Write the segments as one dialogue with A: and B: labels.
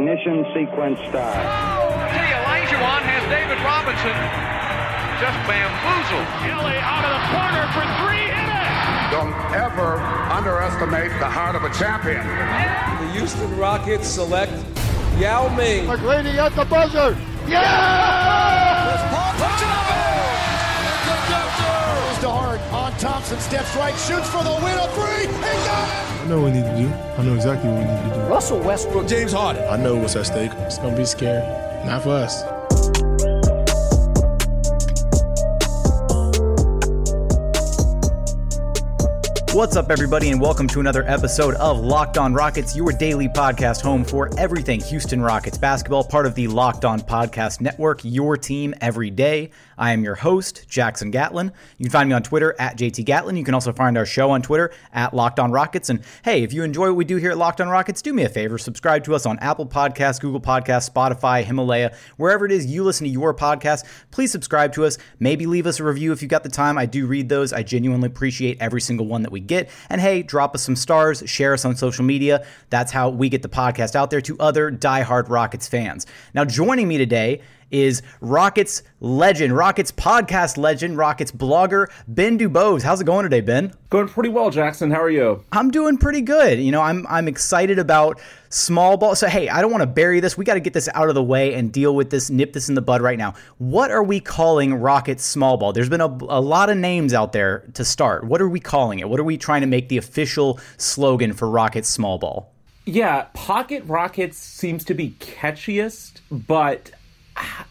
A: Ignition sequence start.
B: See, Olajuwon has David Robinson just bamboozled.
C: Kelly out of the corner for three. Hit it!
D: Don't ever underestimate the heart of a champion.
E: The Houston Rockets select Yao Ming.
F: McGrady at the buzzer. Yeah!
G: Goes Thompson, steps right, shoots for the win. A three. He got it.
H: I know what we need to do. I know exactly what we need to do.
G: Russell Westbrook,
D: James Harden.
H: I know what's at stake. It's gonna be scary. Not for us.
I: What's up, everybody, and welcome to another episode of Locked On Rockets, your daily podcast home for everything Houston Rockets basketball, part of the Locked On Podcast Network, your team every day. I am your host, Jackson Gatlin. You can find me on Twitter at JT Gatlin. You can also find our show on Twitter at Locked On Rockets. And hey, if you enjoy what we do here at Locked On Rockets, do me a favor, subscribe to us on Apple Podcasts, Google Podcasts, Spotify, Himalaya, wherever it is you listen to your podcast. Please subscribe to us. Maybe leave us a review if you've got the time. I do read those. I genuinely appreciate every single one that we get. And hey, drop us some stars, share us on social media. That's how we get the podcast out there to other diehard Rockets fans. Now, joining me today is Rockets legend, Rockets podcast legend, Rockets blogger, Ben Dubose. How's it going today, Ben?
J: Going pretty well, Jackson. How are you?
I: I'm doing pretty good. You know, I'm I'm excited about small ball. So hey, I don't want to bury this. We got to get this out of the way and deal with this, nip this in the bud right now. What are we calling Rockets small ball? There's been a, a lot of names out there to start. What are we calling it? What are we trying to make the official slogan for Rockets small ball?
J: Yeah, Pocket Rockets seems to be catchiest, but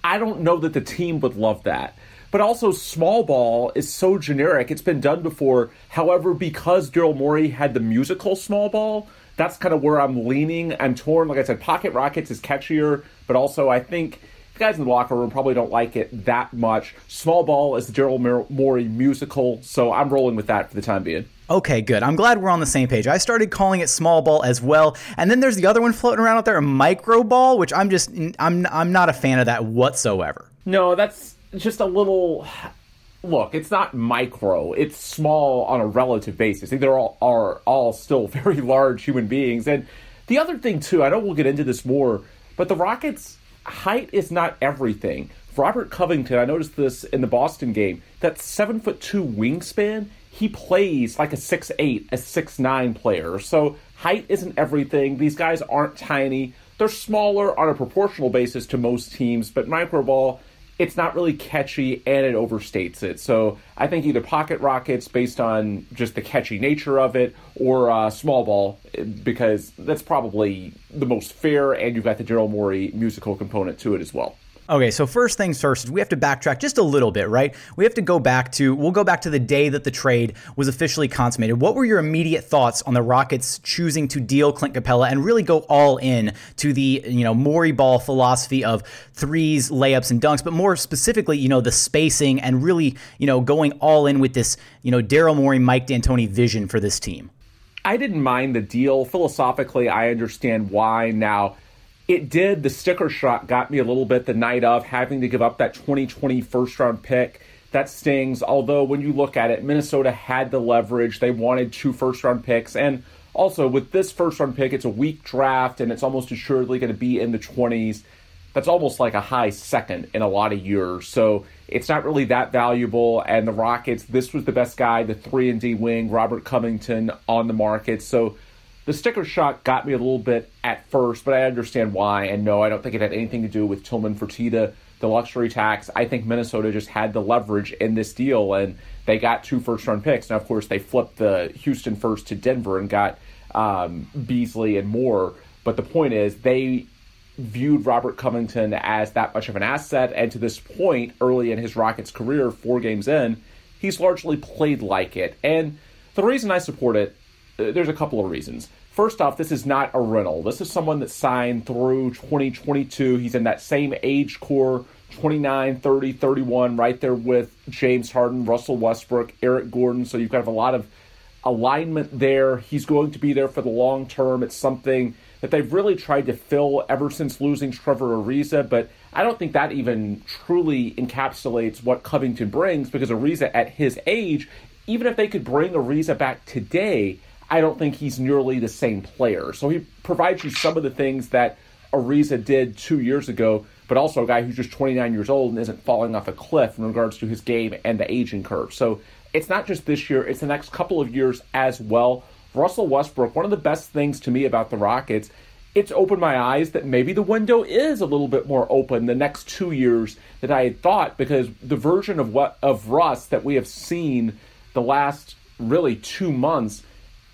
J: I don't know that the team would love that. But also, small ball is so generic. It's been done before. However, because Daryl Morey had the musical small ball, that's kind of where I'm leaning. I'm torn. Like I said, Pocket Rockets is catchier, but also I think the guys in the locker room probably don't like it that much. Small ball is the Daryl Morey musical, so I'm rolling with that for the time being.
I: Okay, good. I'm glad we're on the same page. I started calling it small ball as well, and then there's the other one floating around out there, a micro ball, which I'm just I'm I'm not a fan of that whatsoever.
J: No, that's just a little. Look, it's not micro. It's small on a relative basis. They're all are all still very large human beings. And the other thing too, I know we'll get into this more, but the Rockets' height is not everything. Robert Covington, I noticed this in the Boston game. That seven foot two wingspan he plays like a six eight, a six nine player. So height isn't everything. These guys aren't tiny. They're smaller on a proportional basis to most teams, but micro ball, it's not really catchy and it overstates it. So I think either pocket rockets based on just the catchy nature of it, or uh, small ball because that's probably the most fair, and you've got the Daryl Morey musical component to it as well.
I: Okay, so first things first, we have to backtrack just a little bit, right? We have to go back to, we'll go back to the day that the trade was officially consummated. What were your immediate thoughts on the Rockets choosing to deal Clint Capela and really go all in to the, you know, Morey ball philosophy of threes, layups, and dunks, but more specifically, you know, the spacing and really, you know, going all in with this, you know, Daryl Morey, Mike D'Antoni vision for this team?
J: I didn't mind the deal. Philosophically, I understand why now it did. The sticker shot got me a little bit the night of having to give up that 2020 first round pick. That stings. Although, when you look at it, Minnesota had the leverage. They wanted two first round picks. And also, with this first round pick, it's a weak draft and it's almost assuredly going to be in the 20s. That's almost like a high second in a lot of years. So it's not really that valuable. And the Rockets, this was the best guy, the 3 and D wing, Robert Covington on the market. So the sticker shock got me a little bit at first, but I understand why. And no, I don't think it had anything to do with Tillman Fertitta, the luxury tax. I think Minnesota just had the leverage in this deal, and they got two first round picks. Now, of course, they flipped the Houston first to Denver and got um, Beasley and more. But the point is, they viewed Robert Covington as that much of an asset. And to this point, early in his Rockets career, four games in, he's largely played like it. And the reason I support it, Uh, there's a couple of reasons. first off, this is not a rental. This is someone that signed through 2022. He's in that same age core 29, 30, 31, right there with James Harden, Russell Westbrook, Eric Gordon. So you've got a lot of alignment there. He's going to be there for the long term. It's something that they've really tried to fill ever since losing Trevor Ariza, but I don't think that even truly encapsulates what Covington brings because Ariza at his age, even if they could bring Ariza back today, I don't think he's nearly the same player. So he provides you some of the things that Ariza did two years ago, but also a guy who's just 29 years old and isn't falling off a cliff in regards to his game and the aging curve. So it's not just this year, it's the next couple of years as well. Russell Westbrook, one of the best things to me about the Rockets, it's opened my eyes that maybe the window is a little bit more open the next two years than I had thought because the version of what of Russ that we have seen the last really two months,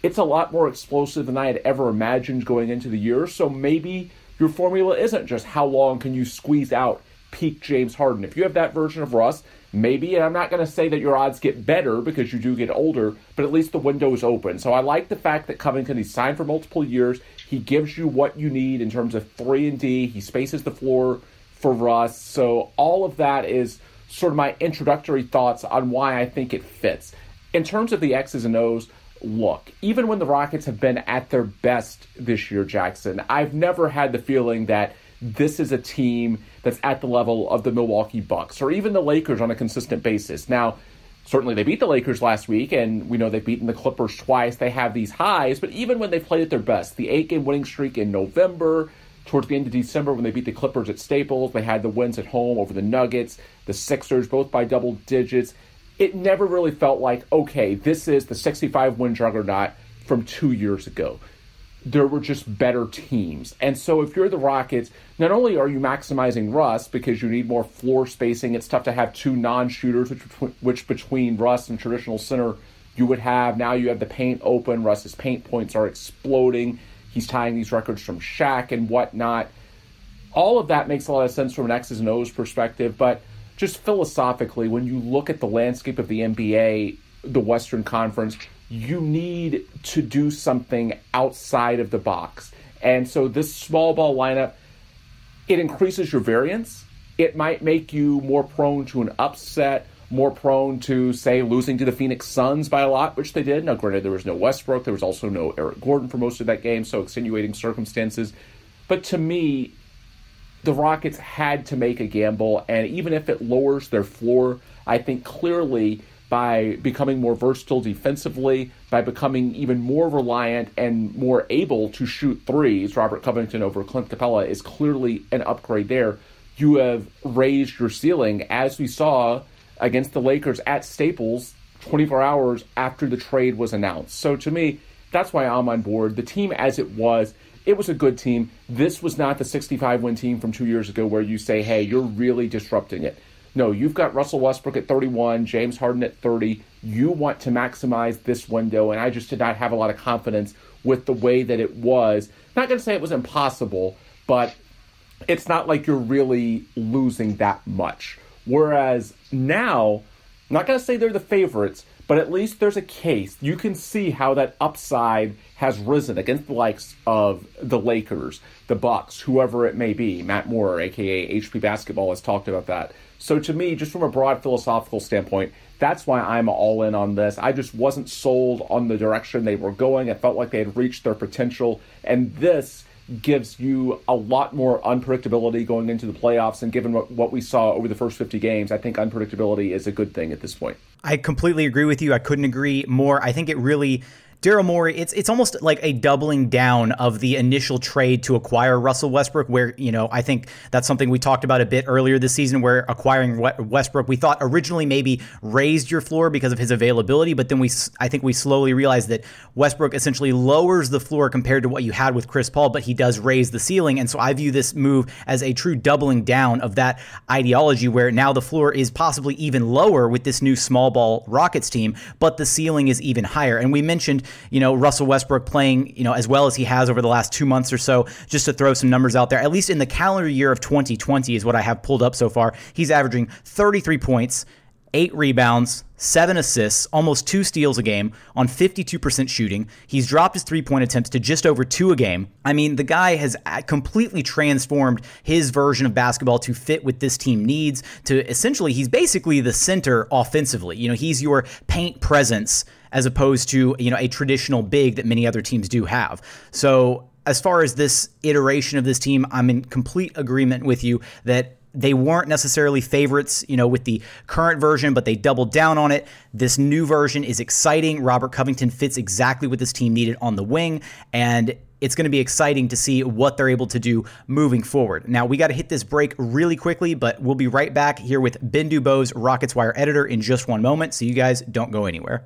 J: it's a lot more explosive than I had ever imagined going into the year. So maybe your formula isn't just how long can you squeeze out peak James Harden. If you have that version of Russ, maybe, and I'm not going to say that your odds get better because you do get older, but at least the window is open. So I like the fact that Covington, he's signed for multiple years. He gives you what you need in terms of 3 and D. He spaces the floor for Russ. So all of that is sort of my introductory thoughts on why I think it fits. In terms of the X's and O's, look, even when the Rockets have been at their best this year, Jackson, I've never had the feeling that this is a team that's at the level of the Milwaukee Bucks or even the Lakers on a consistent basis. Now, certainly they beat the Lakers last week, and we know they've beaten the Clippers twice. They have these highs, but even when they played at their best, the eight game winning streak in November, towards the end of December when they beat the Clippers at Staples, they had the wins at home over the Nuggets, the Sixers, both by double digits. It never really felt like, okay, this is the 65 win juggernaut from two years ago there were just better teams. And so if you're the Rockets, not only are you maximizing Russ because you need more floor spacing, it's tough to have two non-shooters, which, which between Russ and traditional center you would have. Now you have the paint open. Russ's paint points are exploding. He's tying these records from Shaq and whatnot. All of that makes a lot of sense from an X's and O's perspective, but just philosophically, when you look at the landscape of the NBA, the Western Conference, you need to do something outside of the box. And so this small ball lineup, it increases your variance. It might make you more prone to an upset, more prone to, say, losing to the Phoenix Suns by a lot, which they did. Now, granted, there was no Westbrook. There was also no Eric Gordon for most of that game, so extenuating circumstances. But to me, the Rockets had to make a gamble, and even if it lowers their floor, I think clearly by becoming more versatile defensively, by becoming even more reliant and more able to shoot threes. Robert Covington over Clint Capela is clearly an upgrade there. You have raised your ceiling, as we saw against the Lakers at Staples 24 hours after the trade was announced. So to me, that's why I'm on board. The team as it was, it was a good team. This was not the 65 win team from two years ago where you say, hey, you're really disrupting it. No, you've got Russell Westbrook at 31, James Harden at 30. You want to maximize this window, and I just did not have a lot of confidence with the way that it was. Not going to say it was impossible, but it's not like you're really losing that much. Whereas now, not going to say they're the favorites, but at least there's a case. You can see how that upside has risen against the likes of the Lakers, the Bucks, whoever it may be. Matt Moore, aka HP Basketball, has talked about that. So to me, just from a broad philosophical standpoint, that's why I'm all in on this. I just wasn't sold on the direction they were going. I felt like they had reached their potential, and this gives you a lot more unpredictability going into the playoffs. And given what, what we saw over the first 50 games, I think unpredictability is a good thing at this point.
I: I completely agree with you. I couldn't agree more. I think it really Daryl Morey, it's it's almost like a doubling down of the initial trade to acquire Russell Westbrook, where you know I think that's something we talked about a bit earlier this season, where acquiring Westbrook, we thought originally maybe raised your floor because of his availability, but then we I think we slowly realized that Westbrook essentially lowers the floor compared to what you had with Chris Paul, but he does raise the ceiling, and so I view this move as a true doubling down of that ideology, where now the floor is possibly even lower with this new small ball Rockets team, but the ceiling is even higher, and we mentioned you know, Russell Westbrook playing, you know, as well as he has over the last two months or so, just to throw some numbers out there, at least in the calendar year of 2020 is what I have pulled up so far. He's averaging 33 points, eight rebounds, seven assists, almost two steals a game on 52% shooting. He's dropped his three point attempts to just over two a game. I mean, the guy has uh, completely transformed his version of basketball to fit what this team needs. To essentially, he's basically the center offensively. You know, he's your paint presence as opposed to, you know, a traditional big that many other teams do have. So, as far as this iteration of this team, I'm in complete agreement with you that they weren't necessarily favorites, you know, with the current version, but they doubled down on it. This new version is exciting. Robert Covington fits exactly what this team needed on the wing, and it's going to be exciting to see what they're able to do moving forward. Now, we got to hit this break really quickly, but we'll be right back here with Ben Dubose, Rockets Wire editor, in just one moment, so you guys don't go anywhere.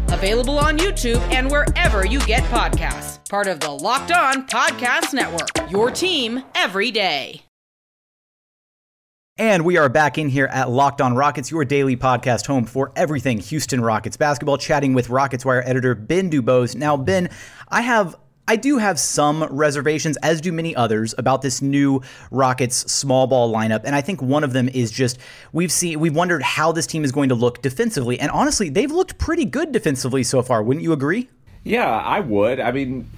A: available on YouTube and wherever you get podcasts part of the Locked On Podcast Network. Your team every day.
I: And we are back in here at Locked On Rockets, your daily podcast home for everything Houston Rockets basketball, chatting with Rockets Wire editor Ben Dubose. Now, Ben, I have I do have some reservations, as do many others, about this new Rockets small ball lineup. And I think one of them is just we've seen we've wondered how this team is going to look defensively. And honestly, they've looked pretty good defensively so far. Wouldn't you agree?
J: Yeah, I would. I mean,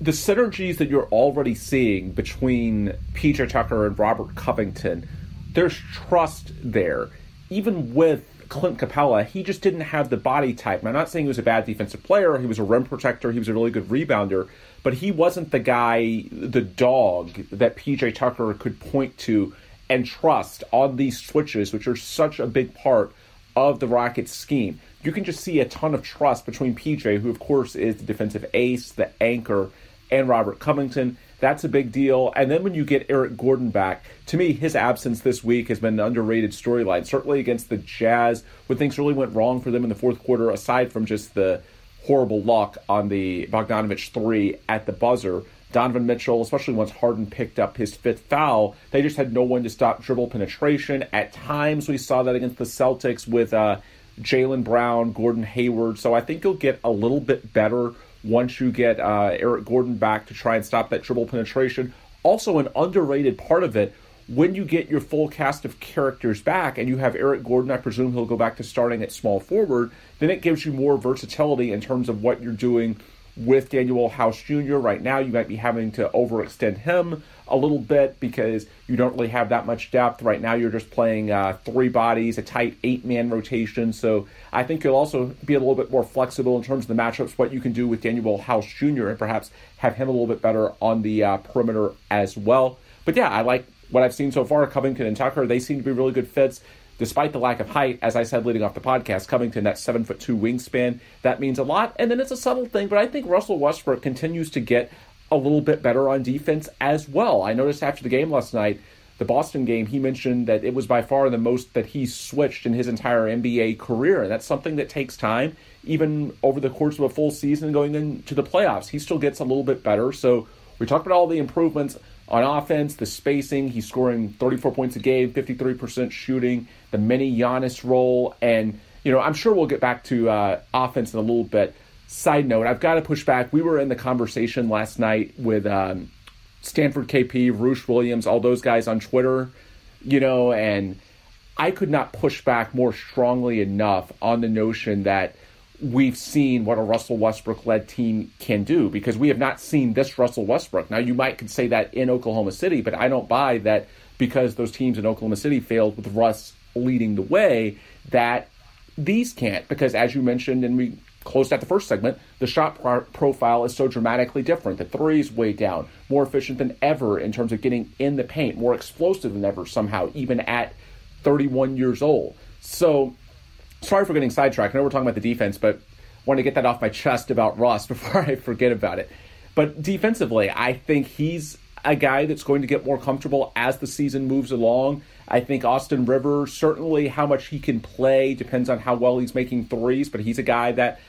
J: the synergies that you're already seeing between PJ Tucker and Robert Covington, there's trust there. Even with Clint Capela, he just didn't have the body type. And I'm not saying he was a bad defensive player. He was a rim protector. He was a really good rebounder. But he wasn't the guy, the dog that PJ Tucker could point to and trust on these switches, which are such a big part of the Rockets scheme. You can just see a ton of trust between PJ, who, of course, is the defensive ace, the anchor, and Robert Covington. That's a big deal. And then when you get Eric Gordon back, to me, his absence this week has been an underrated storyline. Certainly against the Jazz, when things really went wrong for them in the fourth quarter, aside from just the horrible luck on the Bogdanovich three at the buzzer. Donovan Mitchell, especially once Harden picked up his fifth foul, they just had no one to stop dribble penetration. At times, we saw that against the Celtics with uh, Jaylen Brown, Gordon Hayward. So I think you'll get a little bit better once you get uh, Eric Gordon back to try and stop that dribble penetration. Also, an underrated part of it when you get your full cast of characters back and you have Eric Gordon, I presume he'll go back to starting at small forward, then it gives you more versatility in terms of what you're doing with Danuel House Jr. Right now, you might be having to overextend him a little bit because you don't really have that much depth. Right now, you're just playing uh, three bodies, a tight eight man rotation. So I think you'll also be a little bit more flexible in terms of the matchups, what you can do with Danuel House Jr., and perhaps have him a little bit better on the uh, perimeter as well. But yeah, I like what I've seen so far. Covington and Tucker, they seem to be really good fits despite the lack of height, as I said leading off the podcast, Covington that seven foot two wingspan, that means a lot. And then it's a subtle thing, but I think Russell Westbrook continues to get a little bit better on defense as well. I noticed after the game last night, the Boston game, he mentioned that it was by far the most that he switched in his entire NBA career. And that's something that takes time, even over the course of a full season going into the playoffs. He still gets a little bit better. So we talked about all the improvements on offense, the spacing. He's scoring 34 points a game, 53% shooting, the mini Giannis role. And, you know, I'm sure we'll get back to uh, offense in a little bit. Side note, I've got to push back. We were in the conversation last night with um, Stanford KP, Roosh Williams, all those guys on Twitter, you know, and I could not push back more strongly enough on the notion that we've seen what a Russell Westbrook led team can do because we have not seen this Russell Westbrook. Now, you might could say that in Oklahoma City, but I don't buy that because those teams in Oklahoma City failed with Russ leading the way that these can't because as you mentioned and we closed out the first segment, the shot pro- profile is so dramatically different. The three is way down, more efficient than ever in terms of getting in the paint, more explosive than ever somehow, even at 31 years old. So sorry for getting sidetracked. I know we're talking about the defense, but want to get that off my chest about Russ before I forget about it. But defensively, I think he's a guy that's going to get more comfortable as the season moves along. I think Austin Rivers, certainly how much he can play depends on how well he's making threes, but he's a guy that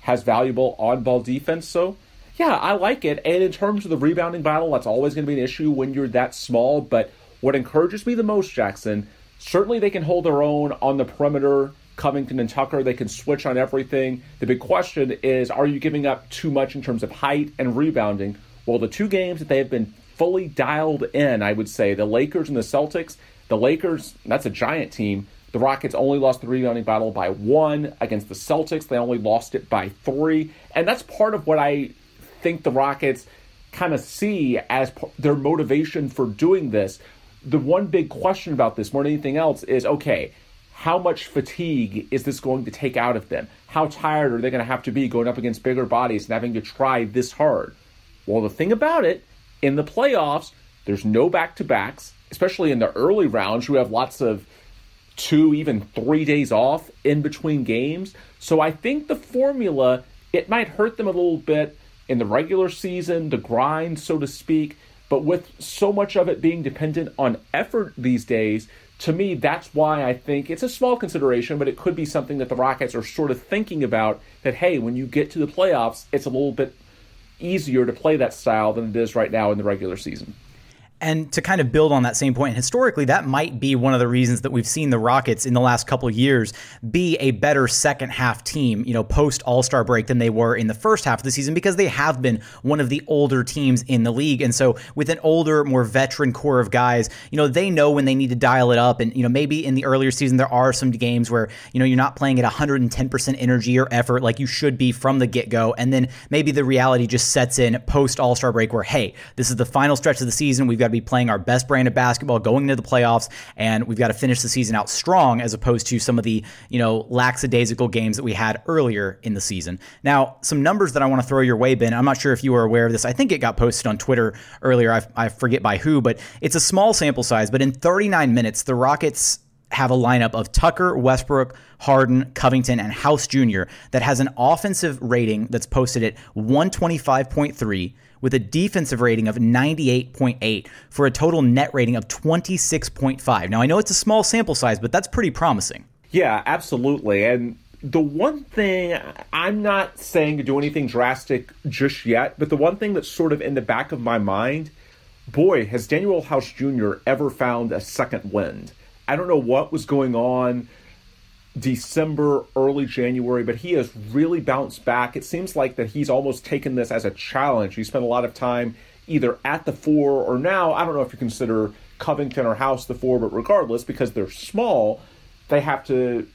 J: has valuable on ball defense. So, yeah, I like it. And in terms of the rebounding battle, that's always going to be an issue when you're that small. But what encourages me the most, Jackson, certainly they can hold their own on the perimeter. Covington and Tucker, they can switch on everything. The big question is are you giving up too much in terms of height and rebounding? Well, the two games that they have been fully dialed in, I would say, the Lakers and the Celtics, the Lakers, that's a giant team. The Rockets only lost the rebounding battle by one against the Celtics. They only lost it by three. And that's part of what I think the Rockets kind of see as their motivation for doing this. The one big question about this, more than anything else, is okay, how much fatigue is this going to take out of them? How tired are they going to have to be going up against bigger bodies and having to try this hard? Well, the thing about it, in the playoffs, there's no back to backs, especially in the early rounds. You have lots of two, even three days off in between games. So I think the formula, it might hurt them a little bit in the regular season, the grind, so to speak. But with so much of it being dependent on effort these days, to me, that's why I think it's a small consideration, but it could be something that the Rockets are sort of thinking about that, hey, when you get to the playoffs, it's a little bit easier to play that style than it is right now in the regular season.
I: And to kind of build on that same point, historically, that might be one of the reasons that we've seen the Rockets in the last couple years be a better second half team, you know, post All Star break than they were in the first half of the season because they have been one of the older teams in the league. And so, with an older, more veteran core of guys, you know, they know when they need to dial it up. And, you know, maybe in the earlier season, there are some games where, you know, you're not playing at 110% energy or effort like you should be from the get go. And then maybe the reality just sets in post All Star break where, hey, this is the final stretch of the season. We've got to be playing our best brand of basketball going into the playoffs, and we've got to finish the season out strong as opposed to some of the, you know, lackadaisical games that we had earlier in the season. Now, some numbers that I want to throw your way, Ben. I'm not sure if you were aware of this. I think it got posted on Twitter earlier. I, I forget by who, but it's a small sample size. But in 39 minutes, the Rockets have a lineup of Tucker, Westbrook, Harden, Covington, and House Jr. that has an offensive rating that's posted at 125.3 with a defensive rating of 98.8 for a total net rating of 26.5. Now, I know it's a small sample size, but that's pretty promising.
J: Yeah, absolutely. And the one thing I'm not saying to do anything drastic just yet, but the one thing that's sort of in the back of my mind boy, has Danuel House Jr. ever found a second wind. I don't know what was going on December, early January, but he has really bounced back. It seems like that he's almost taken this as a challenge. He spent a lot of time either at the four or now, I don't know if you consider Covington or House the four, but regardless, because they're small, they have to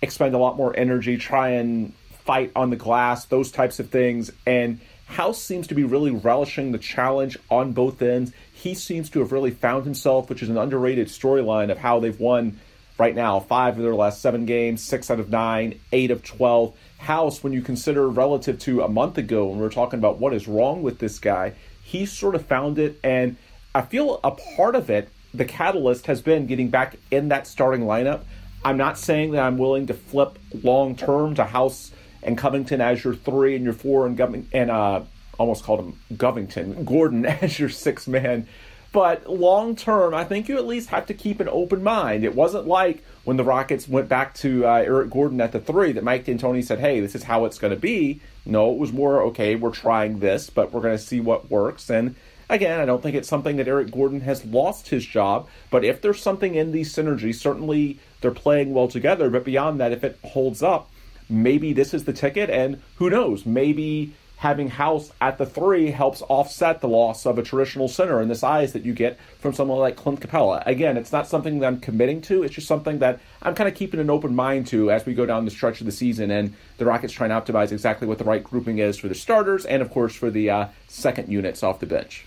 J: expend a lot more energy, try and fight on the glass, those types of things. And House seems to be really relishing the challenge on both ends. He seems to have really found himself, which is an underrated storyline of how they've won right now five of their last seven games, six out of nine, eight of 12. House, when you consider relative to a month ago when we were talking about what is wrong with this guy, he sort of found it. And I feel a part of it, the catalyst has been getting back in that starting lineup. I'm not saying that I'm willing to flip long term to House and Covington as your three and your four and, Gov- and uh, almost called him Govington, Gordon as your six man. But long term, I think you at least have to keep an open mind. It wasn't like when the Rockets went back to uh, Eric Gordon at the three that Mike D'Antoni said, "Hey, this is how it's going to be." No, it was more okay. We're trying this, but we're going to see what works. And again, I don't think it's something that Eric Gordon has lost his job. But if there's something in these synergies, certainly they're playing well together. But beyond that, if it holds up, maybe this is the ticket. And who knows? Maybe having House at the three helps offset the loss of a traditional center and the size that you get from someone like Clint Capela. Again, it's not something that I'm committing to. It's just something that I'm kind of keeping an open mind to as we go down the stretch of the season. And the Rockets trying to optimize exactly what the right grouping is for the starters and, of course, for the uh, second units off the bench.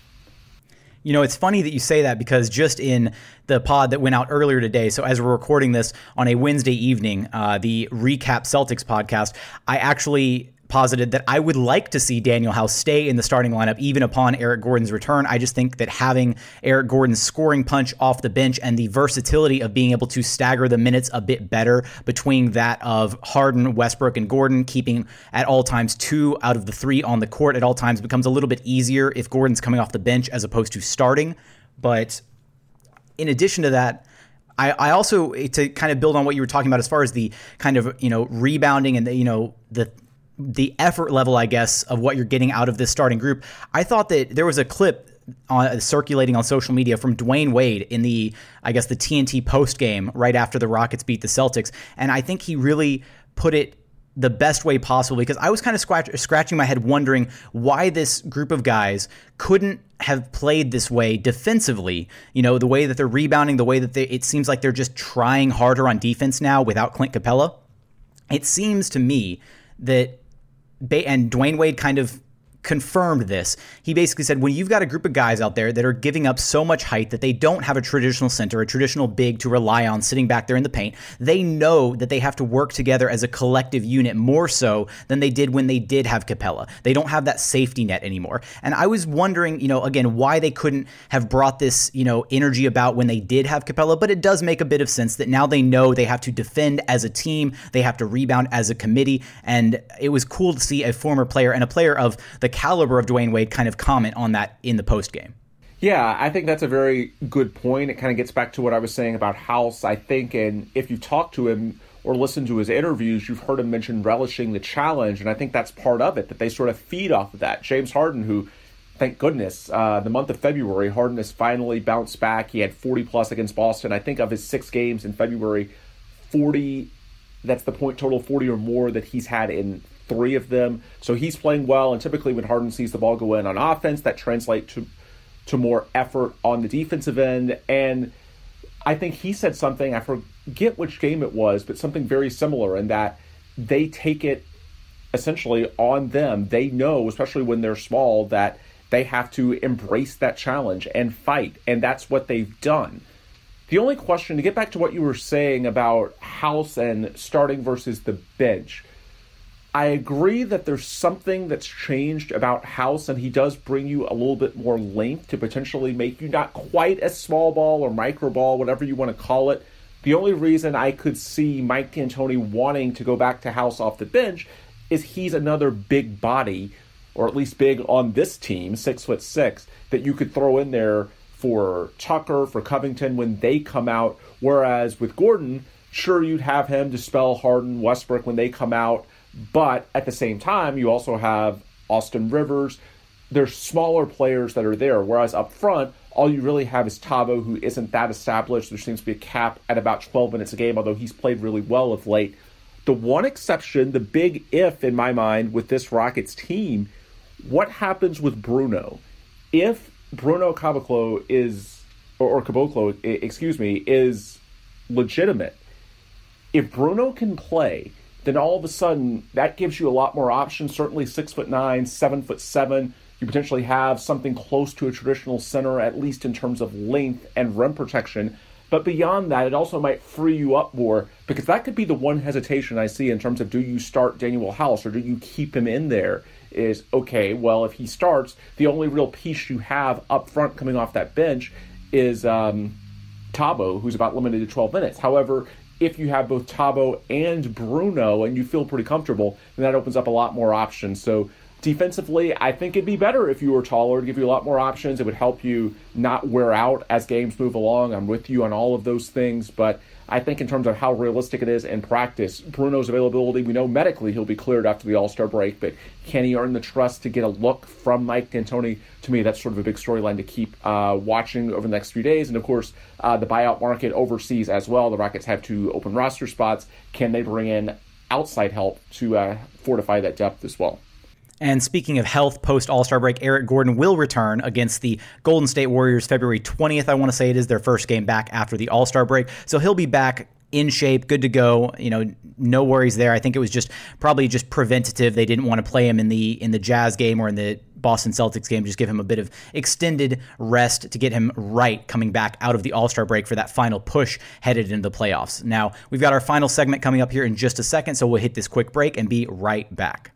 I: You know, it's funny that you say that because just in the pod that went out earlier today, so as we're recording this on a Wednesday evening, uh, the Recap Celtics podcast, I actually posited that I would like to see Danuel House stay in the starting lineup even upon Eric Gordon's return. I just think that having Eric Gordon's scoring punch off the bench and the versatility of being able to stagger the minutes a bit better between that of Harden, Westbrook, and Gordon, keeping at all times two out of the three on the court at all times becomes a little bit easier if Gordon's coming off the bench as opposed to starting. But in addition to that, I, I also eh, to kind of build on what you were talking about as far as the kind of you know rebounding and the, you know the the effort level, I guess, of what you're getting out of this starting group. I thought that there was a clip on, uh, circulating on social media from Dwyane Wade in the, I guess, the TNT post game right after the Rockets beat the Celtics, and I think he really put it the best way possible because I was kind of scratch, scratching my head wondering why this group of guys couldn't have played this way defensively. You know, the way that they're rebounding, the way that they, it seems like they're just trying harder on defense now without Clint Capela. It seems to me that and Dwyane Wade kind of confirmed this. He basically said when you've got a group of guys out there that are giving up so much height that they don't have a traditional center, a traditional big to rely on sitting back there in the paint, they know that they have to work together as a collective unit more so than they did when they did have Capela. They don't have that safety net anymore. And I was wondering, you know, again, why they couldn't have brought this, you know, energy about when they did have Capela, but it does make a bit of sense that now they know they have to defend as a team, they have to rebound as a committee, and it was cool to see a former player and a player of the caliber of Dwyane Wade kind of comment on that in the post game.
J: Yeah, I think that's a very good point. It kind of gets back to what I was saying about House. I think, and if you talk to him or listen to his interviews, you've heard him mention relishing the challenge, and I think that's part of it that they sort of feed off of that. James Harden, who thank goodness, uh, the month of February, Harden has finally bounced back. He had 40 plus against Boston. I think of his six games in February, 40. That's the point total, 40 or more that he's had in three of them. So he's playing well, and typically when Harden sees the ball go in on offense, that translates to to more effort on the defensive end. And I think he said something, I forget which game it was, but something very similar in that they take it essentially on them. They know, especially when they're small, that they have to embrace that challenge and fight. And that's what they've done. The only question to get back to what you were saying about House and starting versus the bench, I agree that there's something that's changed about House, and he does bring you a little bit more length to potentially make you not quite a small ball or micro ball, whatever you want to call it. The only reason I could see Mike D'Antoni wanting to go back to House off the bench is he's another big body, or at least big on this team, six foot six, that you could throw in there for Tucker, for Covington when they come out. Whereas with Gordon, sure you'd have him to spell Harden, Westbrook when they come out but at the same time, you also have Austin Rivers. There's smaller players that are there, whereas up front, all you really have is Thabo, who isn't that established. There seems to be a cap at about 12 minutes a game, although he's played really well of late. The one exception, the big if in my mind with this Rockets team, what happens with Bruno? If Bruno Caboclo is, or, or Caboclo, excuse me, is legitimate, if Bruno can play, then all of a sudden that gives you a lot more options. Certainly six foot nine, seven foot seven. You potentially have something close to a traditional center, at least in terms of length and rim protection. But beyond that, it also might free you up more because that could be the one hesitation I see in terms of do you start Danuel House or do you keep him in there? Is okay, well, if he starts, the only real piece you have up front coming off that bench is um, Thabo, who's about limited to 12 minutes. However, if you have both Thabo and Bruno and you feel pretty comfortable, then that opens up a lot more options. So defensively, I think it'd be better if you were taller to give you a lot more options. It would help you not wear out as games move along. I'm with you on all of those things, but I think in terms of how realistic it is in practice, Bruno's availability, we know medically he'll be cleared after the All Star break, but can he earn the trust to get a look from Mike D'Antoni? To me, that's sort of a big storyline to keep uh, watching over the next few days. And of course, uh, the buyout market overseas as well. The Rockets have two open roster spots. Can they bring in outside help to uh, fortify that depth as well?
I: And speaking of health post All Star break, Eric Gordon will return against the Golden State Warriors February 20th. I want to say it is their first game back after the All Star break. So he'll be back in shape, good to go. You know, no worries there. I think it was just probably just preventative. They didn't want to play him in the in the Jazz game or in the Boston Celtics game. Just give him a bit of extended rest to get him right coming back out of the All Star break for that final push headed into the playoffs. Now we've got our final segment coming up here in just a second, so we'll hit this quick break and be right back.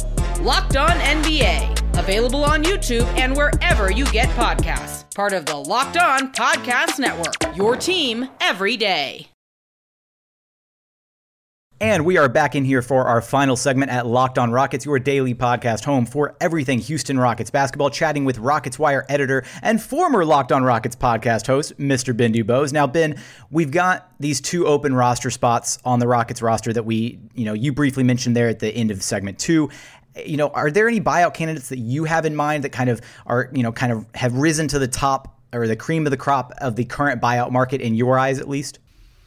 A: Locked On NBA, Available on YouTube and wherever you get podcasts. Part of the Locked On Podcast Network. Your team every day.
I: And we are back in here for our final segment at Locked On Rockets, your daily podcast home for everything Houston Rockets basketball, chatting with Rockets Wire editor and former Locked On Rockets podcast host, Mr. Ben Dubose. Now, Ben, we've got these two open roster spots on the Rockets roster that we, you know, you briefly mentioned there at the end of segment two you know, are there any buyout candidates that you have in mind that kind of are, you know, kind of have risen to the top or the cream of the crop of the current buyout market in your eyes, at least?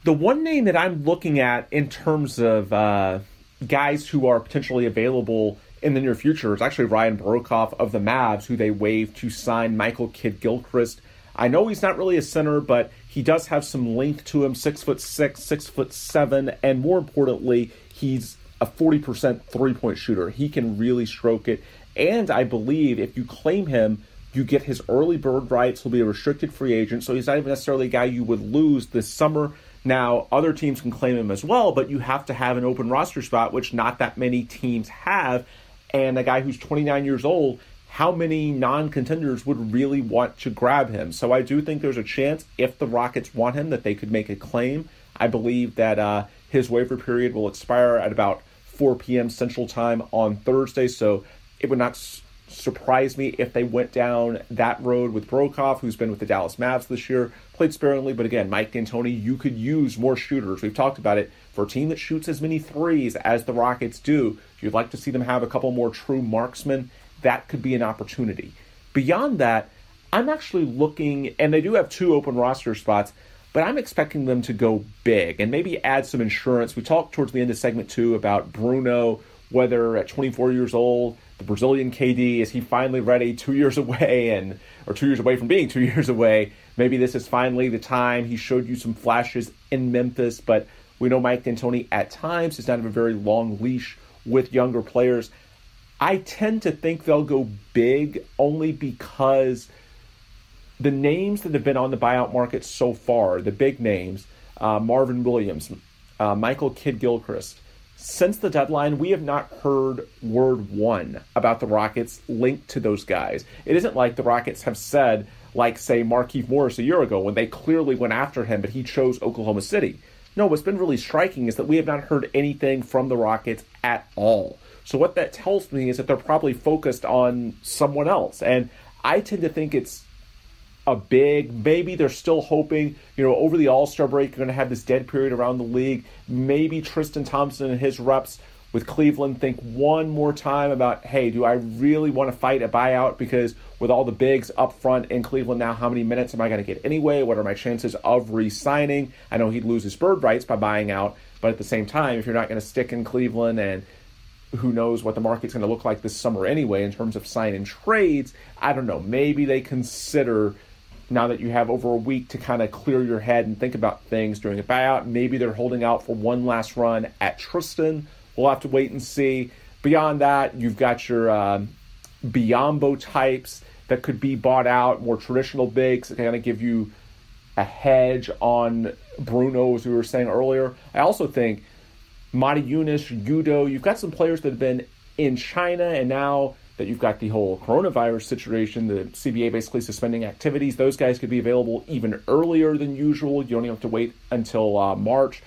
J: The one name that I'm looking at in terms of uh, guys who are potentially available in the near future is actually Ryan Broekhoff of the Mavs, who they waived to sign Michael Kidd Gilchrist. I know he's not really a center, but he does have some length to him six foot six, six foot seven, and more importantly, he's a 40% three point shooter. He can really stroke it. And I believe if you claim him, you get his early bird rights. He'll be a restricted free agent, so he's not even necessarily a guy you would lose this summer. Now, other teams can claim him as well, but you have to have an open roster spot, which not that many teams have. And a guy who's 29 years old, how many non contenders would really want to grab him? So I do think there's a chance, if the Rockets want him, that they could make a claim. I believe that uh, his waiver period will expire at about 4 p.m. Central Time on Thursday. So it would not surprise me if they went down that road with Broekhoff, who's been with the Dallas Mavs this year, played sparingly. But again, Mike D'Antoni, you could use more shooters. We've talked about it. For a team that shoots as many threes as the Rockets do, you'd like to see them have a couple more true marksmen, that could be an opportunity. Beyond that, I'm actually looking, and they do have two open roster spots but I'm expecting them to go big and maybe add some insurance. We talked towards the end of segment two about Bruno, whether at 24 years old, the Brazilian KD, is he finally ready two years away and or two years away from being two years away? Maybe this is finally the time. He showed you some flashes in Memphis, but we know Mike D'Antoni at times does not have a very long leash with younger players. I tend to think they'll go big only because – the names that have been on the buyout market so far, the big names, uh, Marvin Williams, uh, Michael Kidd Gilchrist, since the deadline, we have not heard word one about the Rockets linked to those guys. It isn't like the Rockets have said, like, say, Markieff Morris a year ago when they clearly went after him, but he chose Oklahoma City. No, what's been really striking is that we have not heard anything from the Rockets at all. So, what that tells me is that they're probably focused on someone else. And I tend to think it's a big. Maybe they're still hoping, you know, over the All Star break, you're going to have this dead period around the league. Maybe Tristan Thompson and his reps with Cleveland think one more time about, hey, do I really want to fight a buyout? Because with all the bigs up front in Cleveland now, how many minutes am I going to get anyway? What are my chances of re signing? I know he'd lose his bird rights by buying out, but at the same time, if you're not going to stick in Cleveland and who knows what the market's going to look like this summer anyway in terms of sign and trades, I don't know. Maybe they consider now that you have over a week to kind of clear your head and think about things during a buyout. Maybe they're holding out for one last run at Tristan. We'll have to wait and see. Beyond that, you've got your um, Biyombo types that could be bought out, more traditional bigs that kind of give you a hedge on Bruno, as we were saying earlier. I also think Motiejunas, Udoh, you've got some players that have been in China and now that you've got the whole coronavirus situation, the CBA basically suspending activities. Those guys could be available even earlier than usual. You don't have to wait until uh, March.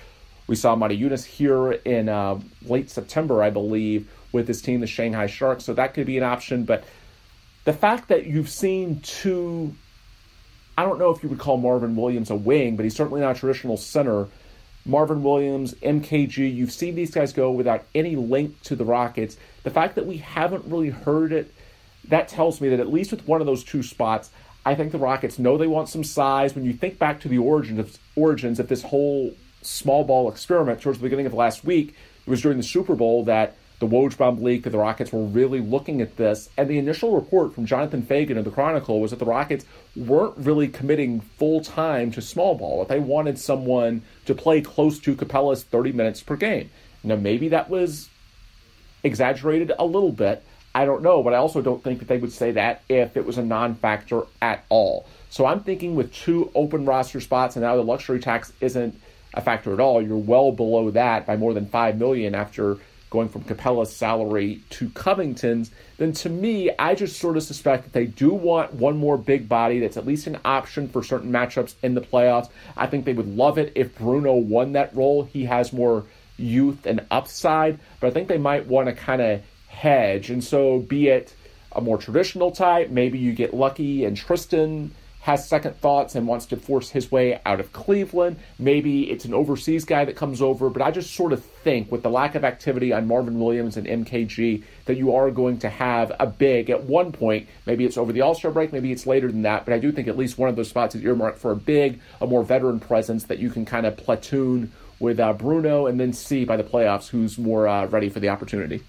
J: We saw Motiejunas here in uh, late September, I believe, with his team, the Shanghai Sharks. So that could be an option. But the fact that you've seen two, I don't know if you would call Marvin Williams a wing, but he's certainly not a traditional center Marvin Williams, MKG, you've seen these guys go without any link to the Rockets. The fact that we haven't really heard it, that tells me that at least with one of those two spots, I think the Rockets know they want some size. When you think back to the origins of, origins of this whole small ball experiment towards the beginning of last week, it was during the Super Bowl that the Woj bomb leak, the Rockets were really looking at this. And the initial report from Jonathan Feigen of the Chronicle was that the Rockets weren't really committing full time to small ball. That they wanted someone to play close to Capela's 30 minutes per game. Now, maybe that was exaggerated a little bit. I don't know, but I also don't think that they would say that if it was a non factor at all. So I'm thinking with two open roster spots and now the luxury tax isn't a factor at all, you're well below that by more than 5 million after going from Capela's salary to Covington's, then to me, I just sort of suspect that they do want one more big body that's at least an option for certain matchups in the playoffs. I think they would love it if Bruno won that role. He has more youth and upside, but I think they might want to kind of hedge. And so, be it a more traditional type, maybe you get lucky and Tristan has second thoughts and wants to force his way out of Cleveland. Maybe it's an overseas guy that comes over, but I just sort of think with the lack of activity on Marvin Williams and MKG that you are going to have a big at one point. Maybe it's over the All Star break, maybe it's later than that, but I do think at least one of those spots is earmarked for a big, a more veteran presence that you can kind of platoon with uh, Bruno and then see by the playoffs who's more uh, ready for the opportunity.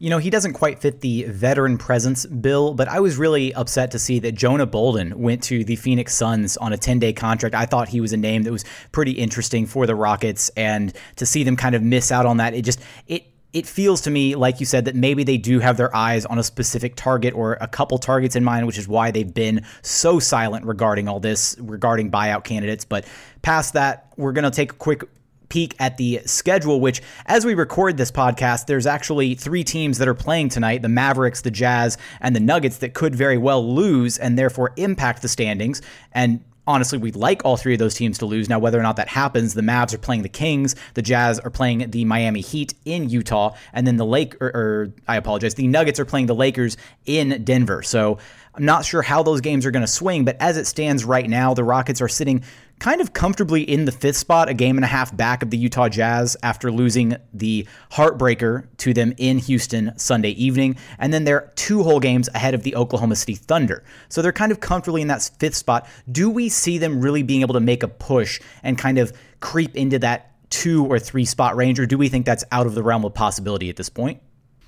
I: You know, he doesn't quite fit the veteran presence bill, but I was really upset to see that Jonah Bolden went to the Phoenix Suns on a 10 day contract. I thought he was a name that was pretty interesting for the Rockets, and to see them kind of miss out on that, it just, it, it feels to me, like you said, that maybe they do have their eyes on a specific target or a couple targets in mind, which is why they've been so silent regarding all this, regarding buyout candidates. But past that, we're going to take a quick peek at the schedule, which, as we record this podcast, there's actually three teams that are playing tonight the Mavericks, the Jazz, and the Nuggets that could very well lose and therefore impact the standings. And honestly, we'd like all three of those teams to lose. Now, whether or not that happens, the Mavs are playing the Kings, the Jazz are playing the Miami Heat in Utah, and then the Lake, or, or I apologize, the Nuggets are playing the Lakers in Denver. So I'm not sure how those games are going to swing, but as it stands right now, the Rockets are sitting kind of comfortably in the fifth spot, a game and a half back of the Utah Jazz after losing the heartbreaker to them in Houston Sunday evening. And then they're two whole games ahead of the Oklahoma City Thunder. So they're kind of comfortably in that fifth spot. Do we see them really being able to make a push and kind of creep into that two or three spot range, or do we think that's out of the realm of possibility at this point?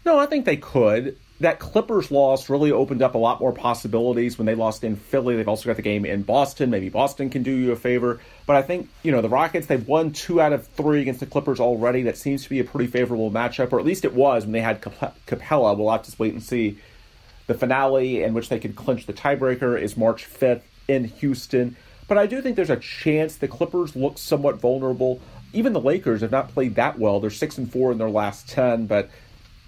J: No, I think they could that Clippers loss really opened up a lot more possibilities when they lost in Philly. They've also got the game in Boston. Maybe Boston can do you a favor. But I think, you know, the Rockets, they've won two out of three against the Clippers already. That seems to be a pretty favorable matchup, or at least it was when they had Capela. We'll have to wait and see. The finale in which they could clinch the tiebreaker is March 5th in Houston. But I do think there's a chance the Clippers look somewhat vulnerable. Even the Lakers have not played that well. They're 6 and 4 in their last 10, but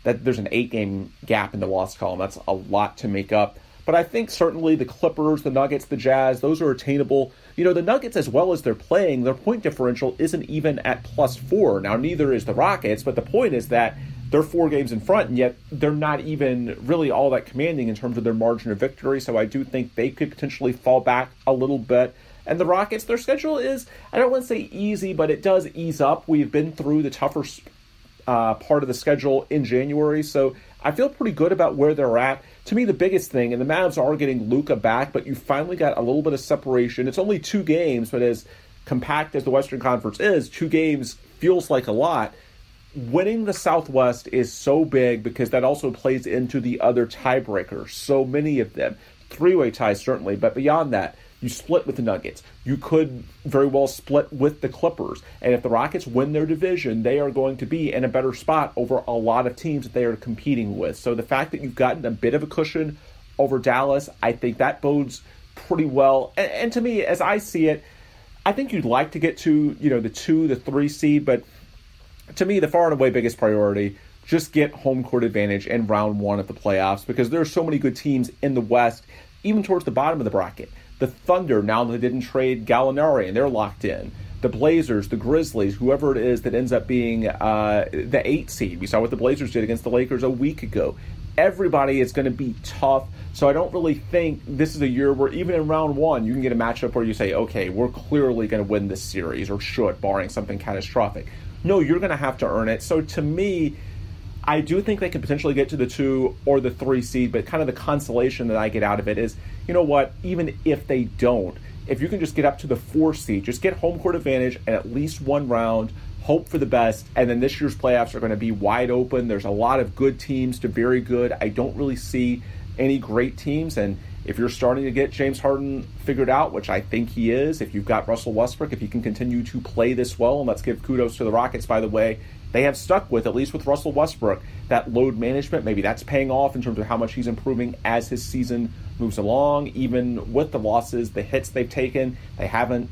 J: that there's an eight game gap in the loss column. That's a lot to make up. But I think certainly the Clippers, the Nuggets, the Jazz, those are attainable. You know, the Nuggets, as well as they're playing, their point differential isn't even at plus four. Now, neither is the Rockets, but the point is that they're four games in front, and yet they're not even really all that commanding in terms of their margin of victory. So I do think they could potentially fall back a little bit. And the Rockets, their schedule is, I don't want to say easy, but it does ease up. We've been through the tougher uh, part of the schedule in January. So I feel pretty good about where they're at. To me, the biggest thing, and the Mavs are getting Luka back, but you finally got a little bit of separation. It's only two games, but as compact as the Western Conference is, two games feels like a lot. Winning the Southwest is so big because that also plays into the other tiebreakers. So many of them. Three way ties, certainly, but beyond that, you split with the Nuggets. You could very well split with the Clippers. And if the Rockets win their division, they are going to be in a better spot over a lot of teams that they are competing with. So the fact that you've gotten a bit of a cushion over Dallas, I think that bodes pretty well. And, and to me, as I see it, I think you'd like to get to, you know, the two, the three seed, but to me, the far and away biggest priority just get home court advantage in round one of the playoffs because there are so many good teams in the West, even towards the bottom of the bracket. The Thunder, now they didn't trade Gallinari and they're locked in. The Blazers, the Grizzlies, whoever it is that ends up being uh, the eight seed. We saw what the Blazers did against the Lakers a week ago. Everybody is going to be tough. So I don't really think this is a year where even in round one you can get a matchup where you say, okay, we're clearly going to win this series or should, barring something catastrophic. No, you're going to have to earn it. So to me, I do think they could potentially get to the two or the three seed, but kind of the consolation that I get out of it is you know what, even if they don't, if you can just get up to the four seed, just get home court advantage and at least one round, hope for the best, and then this year's playoffs are going to be wide open. There's a lot of good teams to very good. I don't really see any great teams, and if you're starting to get James Harden figured out, which I think he is, if you've got Russell Westbrook, if he can continue to play this well, and let's give kudos to the Rockets, by the way, they have stuck with, at least with Russell Westbrook, that load management. Maybe that's paying off in terms of how much he's improving as his season moves along. Even with the losses, the hits they've taken, they haven't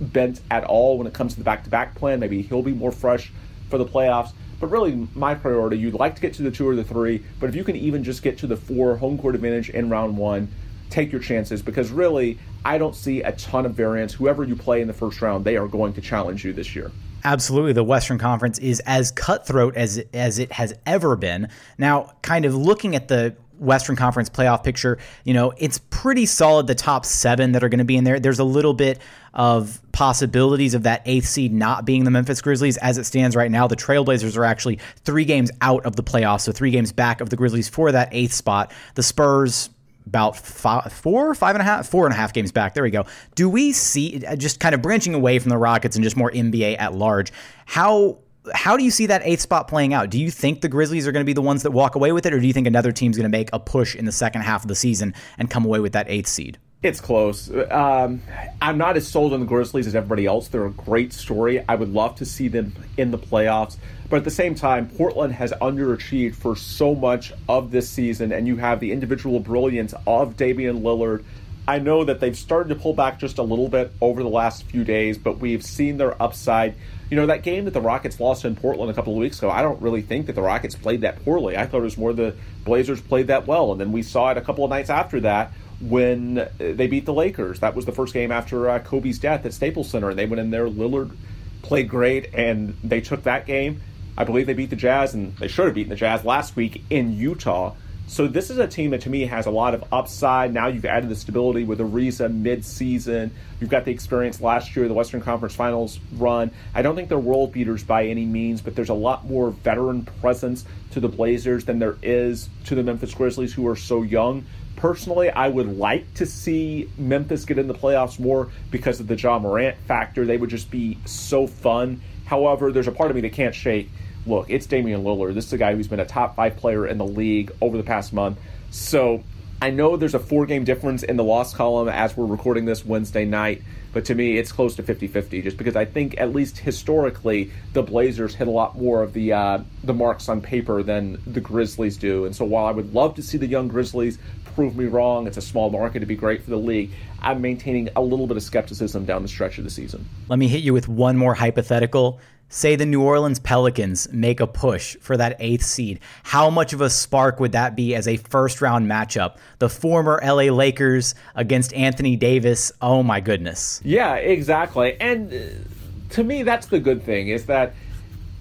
J: bent at all when it comes to the back to back plan. Maybe he'll be more fresh for the playoffs. But really, my priority, you'd like to get to the two or the three, but if you can even just get to the four, home court advantage in round one, take your chances because really, I don't see a ton of variance. Whoever you play in the first round, they are going to challenge you this year.
I: Absolutely, the Western Conference is as cutthroat as as it has ever been. Now, kind of looking at the Western Conference playoff picture, you know, it's pretty solid. The top seven that are going to be in there. There's a little bit of possibilities of that eighth seed not being the Memphis Grizzlies as it stands right now. The Trailblazers are actually three games out of the playoffs, so three games back of the Grizzlies for that eighth spot. The Spurs about five, four, five and a half, four and a half games back. There we go. Do we see just kind of branching away from the Rockets and just more NBA at large? How how do you see that eighth spot playing out? Do you think the Grizzlies are going to be the ones that walk away with it, or do you think another team's going to make a push in the second half of the season and come away with that eighth seed?
J: It's close. Um, I'm not as sold on the Grizzlies as everybody else. They're a great story. I would love to see them in the playoffs. But at the same time, Portland has underachieved for so much of this season, and you have the individual brilliance of Damian Lillard. I know that they've started to pull back just a little bit over the last few days, but we've seen their upside. You know, that game that the Rockets lost in Portland a couple of weeks ago, I don't really think that the Rockets played that poorly. I thought it was more the Blazers played that well. And then we saw it a couple of nights after that when they beat the Lakers. That was the first game after uh, Kobe's death at Staples Center, and they went in there. Lillard played great, and they took that game. I believe they beat the Jazz, and they should have beaten the Jazz last week in Utah. So this is a team that to me has a lot of upside. Now you've added the stability with Ariza mid-season. You've got the experience last year, the Western Conference Finals run. I don't think they're world beaters by any means, but there's a lot more veteran presence to the Blazers than there is to the Memphis Grizzlies, who are so young. Personally, I would like to see Memphis get in the playoffs more because of the Ja Morant factor. They would just be so fun. However, there's a part of me that can't shake look, it's Damian Lillard. This is a guy who's been a top five player in the league over the past month. So I know there's a four game difference in the loss column as we're recording this Wednesday night, but to me, it's close to 50 50 just because I think, at least historically, the Blazers hit a lot more of the, uh, the marks on paper than the Grizzlies do. And so while I would love to see the young Grizzlies prove me wrong, it's a small market to be great for the league, I'm maintaining a little bit of skepticism down the stretch of the season.
I: Let me hit you with one more hypothetical say the New Orleans Pelicans make a push for that eighth seed, how much of a spark would that be as a first round matchup? The former LA Lakers against Anthony Davis. Oh my goodness.
J: Yeah, exactly. And uh, to me, that's the good thing is that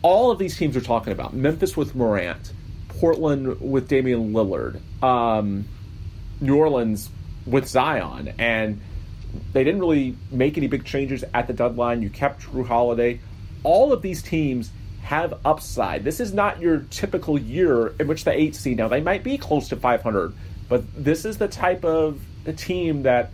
J: all of these teams are talking about Memphis with Morant, Portland with Damian Lillard, um, New Orleans with Zion, and they didn't really make any big changes at the deadline. You kept Jrue Holiday all of these teams have upside. This is not your typical year in which the eight seed now they might be close to 500, but this is the type of team that,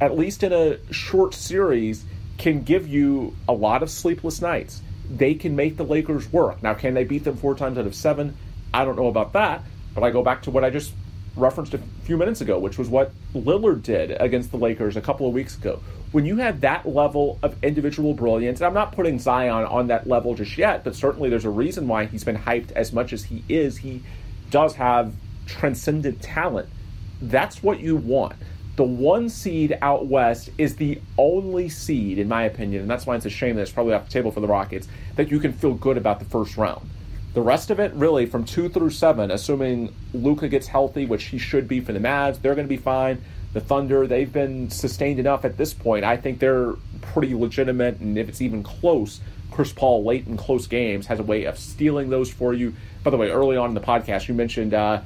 J: at least in a short series, can give you a lot of sleepless nights. They can make the Lakers work. Now, can they beat them four times out of seven? I don't know about that, but I go back to what I just referenced a few minutes ago, which was what Lillard did against the Lakers a couple of weeks ago when you have that level of individual brilliance, and I'm not putting Zion on that level just yet, but certainly there's a reason why he's been hyped as much as he is. He does have transcendent talent. That's what you want. The one seed out west is the only seed, in my opinion, and that's why it's a shame that it's probably off the table for the Rockets, that you can feel good about the first round. The rest of it, really, from two through seven, assuming Luka gets healthy, which he should be for the Mavs, they're going to be fine the Thunder, they've been sustained enough at this point. I think they're pretty legitimate, and if it's even close, Chris Paul late in close games has a way of stealing those for you. By the way, early on in the podcast, you mentioned, uh,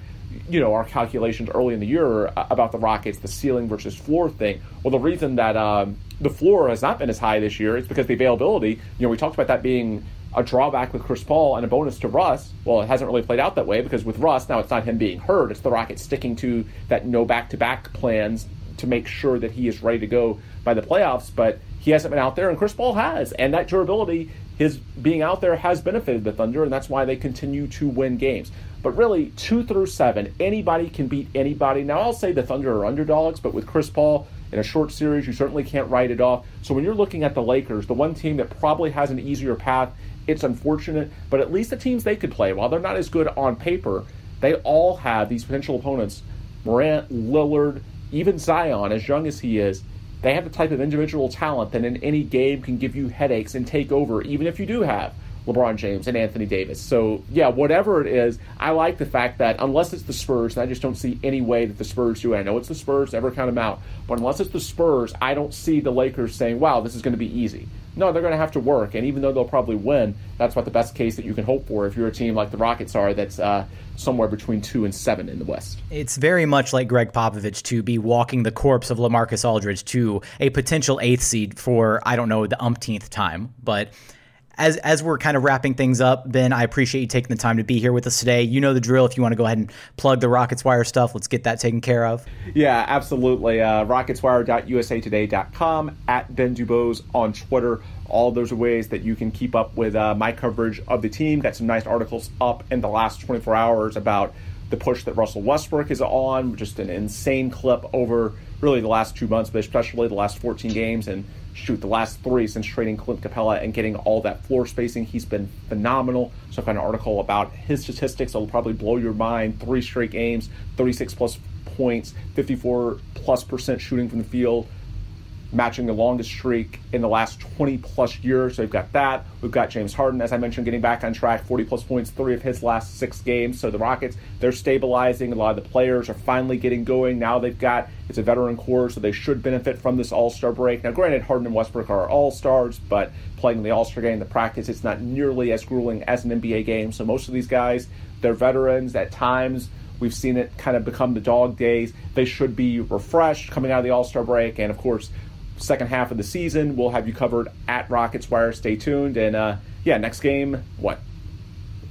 J: you know, our calculations early in the year about the Rockets, the ceiling versus floor thing. Well, the reason that um, the floor has not been as high this year is because the availability. You know, we talked about that being a drawback with Chris Paul and a bonus to Russ. Well, it hasn't really played out that way because with Russ, now it's not him being hurt, it's the Rockets sticking to that no back to back plans to make sure that he is ready to go by the playoffs. But he hasn't been out there, and Chris Paul has. And that durability, his being out there, has benefited the Thunder, and that's why they continue to win games. But really, two through seven, anybody can beat anybody. Now, I'll say the Thunder are underdogs, but with Chris Paul, in a short series, you certainly can't write it off. So when you're looking at the Lakers, the one team that probably has an easier path it's unfortunate, but at least the teams they could play, while they're not as good on paper, they all have these potential opponents Morant, Lillard, even Zion, as young as he is. They have the type of individual talent that in any game can give you headaches and take over, even if you do have LeBron James and Anthony Davis. So, yeah, whatever it is, I like the fact that unless it's the Spurs, and I just don't see any way that the Spurs do it. I know it's the Spurs, never count them out. But unless it's the Spurs, I don't see the Lakers saying, wow, this is going to be easy. No, they're going to have to work. And even though they'll probably win, that's about the best case that you can hope for if you're a team like the Rockets are that's uh, somewhere between two and seven in the West.
I: It's very much like Gregg Popovich to be walking the corpse of LaMarcus Aldridge to a potential eighth seed for, I don't know, the umpteenth time. But as as we're kind of wrapping things up, Ben, I appreciate you taking the time to be here with us today. You know the drill. If you want to go ahead and plug the Rockets Wire stuff, let's get that taken care of.
J: Yeah, absolutely. Uh, RocketsWire.usatoday.com at Ben DuBose on Twitter. All those are ways that you can keep up with uh, my coverage of the team. Got some nice articles up in the last 24 hours about the push that Russell Westbrook is on. Just an insane clip over really the last two months, but especially the last 14 games and shoot the last three since trading Clint Capela and getting all that floor spacing. He's been phenomenal. So I've got an article about his statistics that'll probably blow your mind. Three straight games, 36 plus points, 54 plus percent shooting from the field, matching the longest streak in the last 20 plus years. So we've got that. We've got James Harden, as I mentioned, getting back on track, 40 plus points, three of his last six games. So the Rockets, they're stabilizing. A lot of the players are finally getting going. Now they've got, it's a veteran core, so they should benefit from this All Star break. Now, granted, Harden and Westbrook are All Stars, but playing the All Star game, the practice, it's not nearly as grueling as an NBA game. So most of these guys, they're veterans at times. We've seen it kind of become the dog days. They should be refreshed coming out of the All Star break. And of course, second half of the season. We'll have you covered at Rockets Wire. Stay tuned. And uh, yeah, next game, what?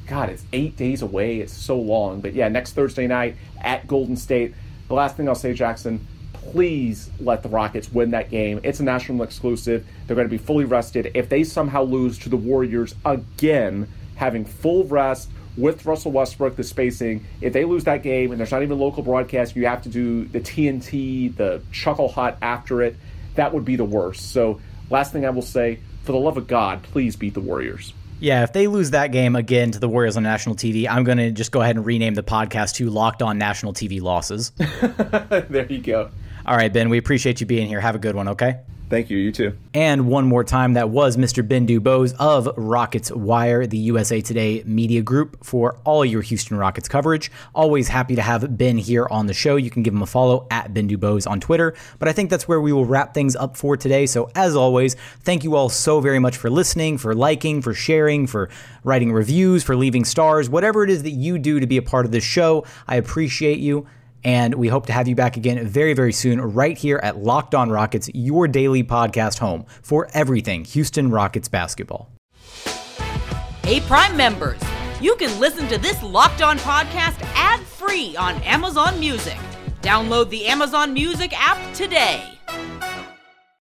J: God, it's eight days away. It's so long. But yeah, next Thursday night at Golden State. The last thing I'll say, Jackson, please let the Rockets win that game. It's a national exclusive. They're going to be fully rested. If they somehow lose to the Warriors again, having full rest with Russell Westbrook, the spacing, if they lose that game and there's not even local broadcast, you have to do the TNT, the Chuckle Hut after it that would be the worst. So, last thing I will say, for the love of God, please beat the Warriors.
I: Yeah, if they lose that game again to the Warriors on national TV, I'm going to just go ahead and rename the podcast to Locked On National TV Losses.
J: there you go.
I: All right, Ben, we appreciate you being here. Have a good one, okay?
J: Thank you. You too.
I: And one more time, that was Mr. Ben DuBose of Rockets Wire, the USA Today media group, for all your Houston Rockets coverage. Always happy to have Ben here on the show. You can give him a follow at Ben DuBose on Twitter. But I think that's where we will wrap things up for today. So, as always, thank you all so very much for listening, for liking, for sharing, for writing reviews, for leaving stars, whatever it is that you do to be a part of this show. I appreciate you. And we hope to have you back again very, very soon, right here at Locked On Rockets, your daily podcast home for everything Houston Rockets basketball.
A: Hey, Prime members, you can listen to this Locked On podcast ad free on Amazon Music. Download the Amazon Music app today.